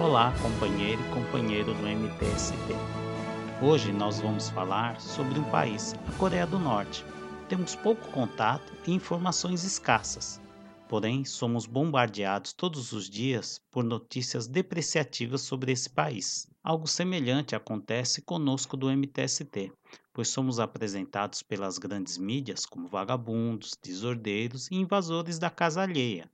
Olá, companheiro e companheiro do MTST. Hoje nós vamos falar sobre um país, a Coreia do Norte. Temos pouco contato e informações escassas, porém somos bombardeados todos os dias por notícias depreciativas sobre esse país. Algo semelhante acontece conosco do MTST, pois somos apresentados pelas grandes mídias como vagabundos, desordeiros e invasores da casa alheia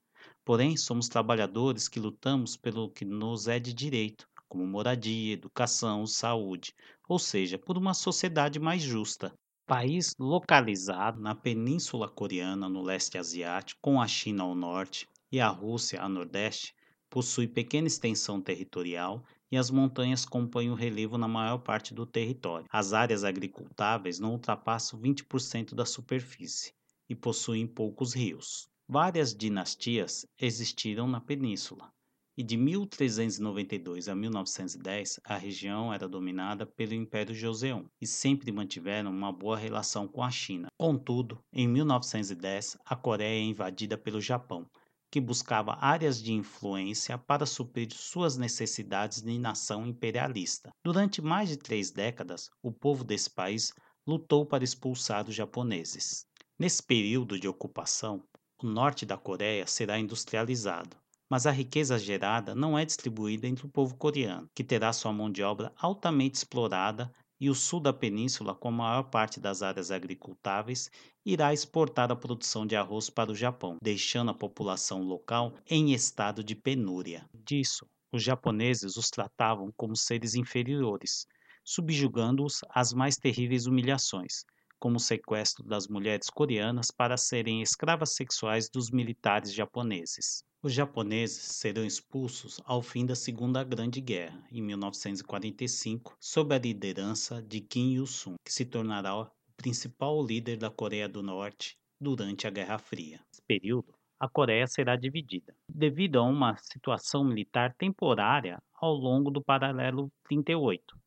Porém, somos trabalhadores que lutamos pelo que nos é de direito, como moradia, educação, saúde, ou seja, por uma sociedade mais justa. País localizado na Península Coreana, no leste asiático, com a China ao norte e a Rússia a nordeste, possui pequena extensão territorial e as montanhas compõem o relevo na maior parte do território. As áreas agricultáveis não ultrapassam 20% da superfície e possuem poucos rios. Várias dinastias existiram na península, e de 1392 a 1910 a região era dominada pelo Império Joseon e sempre mantiveram uma boa relação com a China. Contudo, em 1910 a Coreia é invadida pelo Japão, que buscava áreas de influência para suprir suas necessidades de nação imperialista. Durante mais de três décadas, o povo desse país lutou para expulsar os japoneses. Nesse período de ocupação, o norte da Coreia será industrializado, mas a riqueza gerada não é distribuída entre o povo coreano, que terá sua mão de obra altamente explorada e o sul da península, com a maior parte das áreas agricultáveis, irá exportar a produção de arroz para o Japão, deixando a população local em estado de penúria. Disso, os japoneses os tratavam como seres inferiores, subjugando-os às mais terríveis humilhações, como o sequestro das mulheres coreanas para serem escravas sexuais dos militares japoneses. Os japoneses serão expulsos ao fim da Segunda Grande Guerra, em 1945, sob a liderança de Kim Il-sung, que se tornará o principal líder da Coreia do Norte durante a Guerra Fria. Nesse período, a Coreia será dividida, devido a uma situação militar temporária ao longo do paralelo 38,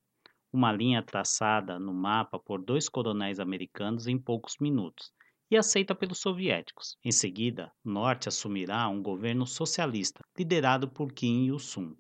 uma linha traçada no mapa por dois coronéis americanos em poucos minutos e aceita pelos soviéticos. Em seguida, Norte assumirá um governo socialista liderado por Kim Il-sung,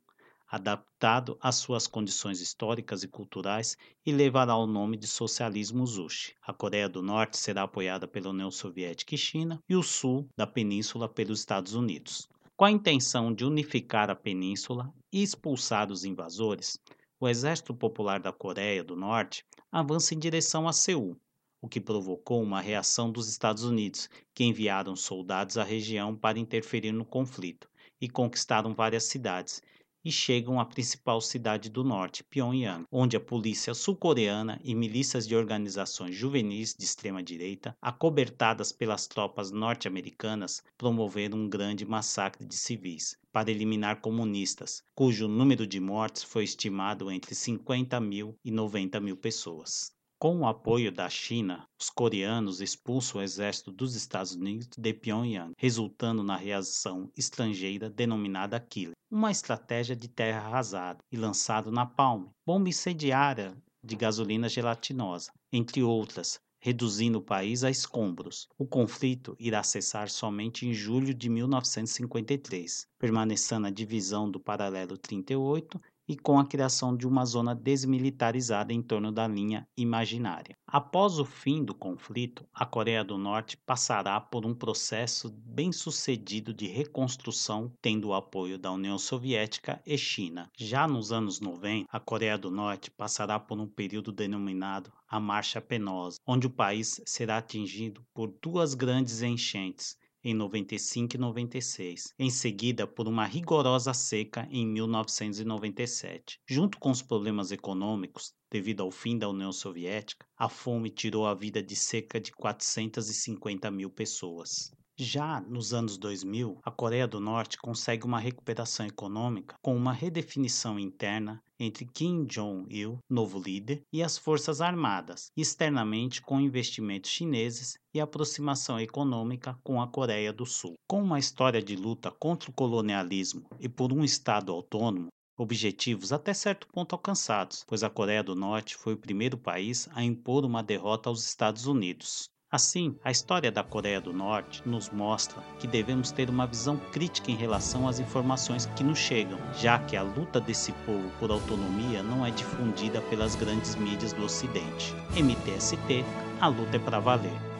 adaptado às suas condições históricas e culturais e levará o nome de socialismo Zushi. A Coreia do Norte será apoiada pela União Soviética e China e o sul da península pelos Estados Unidos. Com a intenção de unificar a península e expulsar os invasores, o Exército Popular da Coreia do Norte avança em direção a Seul, o que provocou uma reação dos Estados Unidos, que enviaram soldados à região para interferir no conflito e conquistaram várias cidades, e chegam à principal cidade do norte, Pyongyang, onde a polícia sul-coreana e milícias de organizações juvenis de extrema-direita, acobertadas pelas tropas norte-americanas, promoveram um grande massacre de civis para eliminar comunistas, cujo número de mortes foi estimado entre 50 mil e 90 mil pessoas. Com o apoio da China, os coreanos expulsam o exército dos Estados Unidos de Pyongyang, resultando na reação estrangeira denominada Killer, uma estratégia de terra arrasada e lançado na palme, bomba incendiária de gasolina gelatinosa, entre outras, reduzindo o país a escombros. O conflito irá cessar somente em julho de 1953, permanecendo a divisão do paralelo 38 e com a criação de uma zona desmilitarizada em torno da linha imaginária. Após o fim do conflito, a Coreia do Norte passará por um processo bem sucedido de reconstrução, tendo o apoio da União Soviética e China. Já nos anos 90, a Coreia do Norte passará por um período denominado a Marcha Penosa, onde o país será atingido por duas grandes enchentes em 95 e 96, em seguida por uma rigorosa seca em 1997. Junto com os problemas econômicos, devido ao fim da União Soviética, a fome tirou a vida de cerca de 450 mil pessoas. Já nos anos 2000, a Coreia do Norte consegue uma recuperação econômica com uma redefinição interna entre Kim Jong-il, novo líder, e as forças armadas, externamente com investimentos chineses e aproximação econômica com a Coreia do Sul. Com uma história de luta contra o colonialismo e por um Estado autônomo, objetivos até certo ponto alcançados, pois a Coreia do Norte foi o primeiro país a impor uma derrota aos Estados Unidos. Assim, a história da Coreia do Norte nos mostra que devemos ter uma visão crítica em relação às informações que nos chegam, já que a luta desse povo por autonomia não é difundida pelas grandes mídias do Ocidente. MTST, a luta é para valer.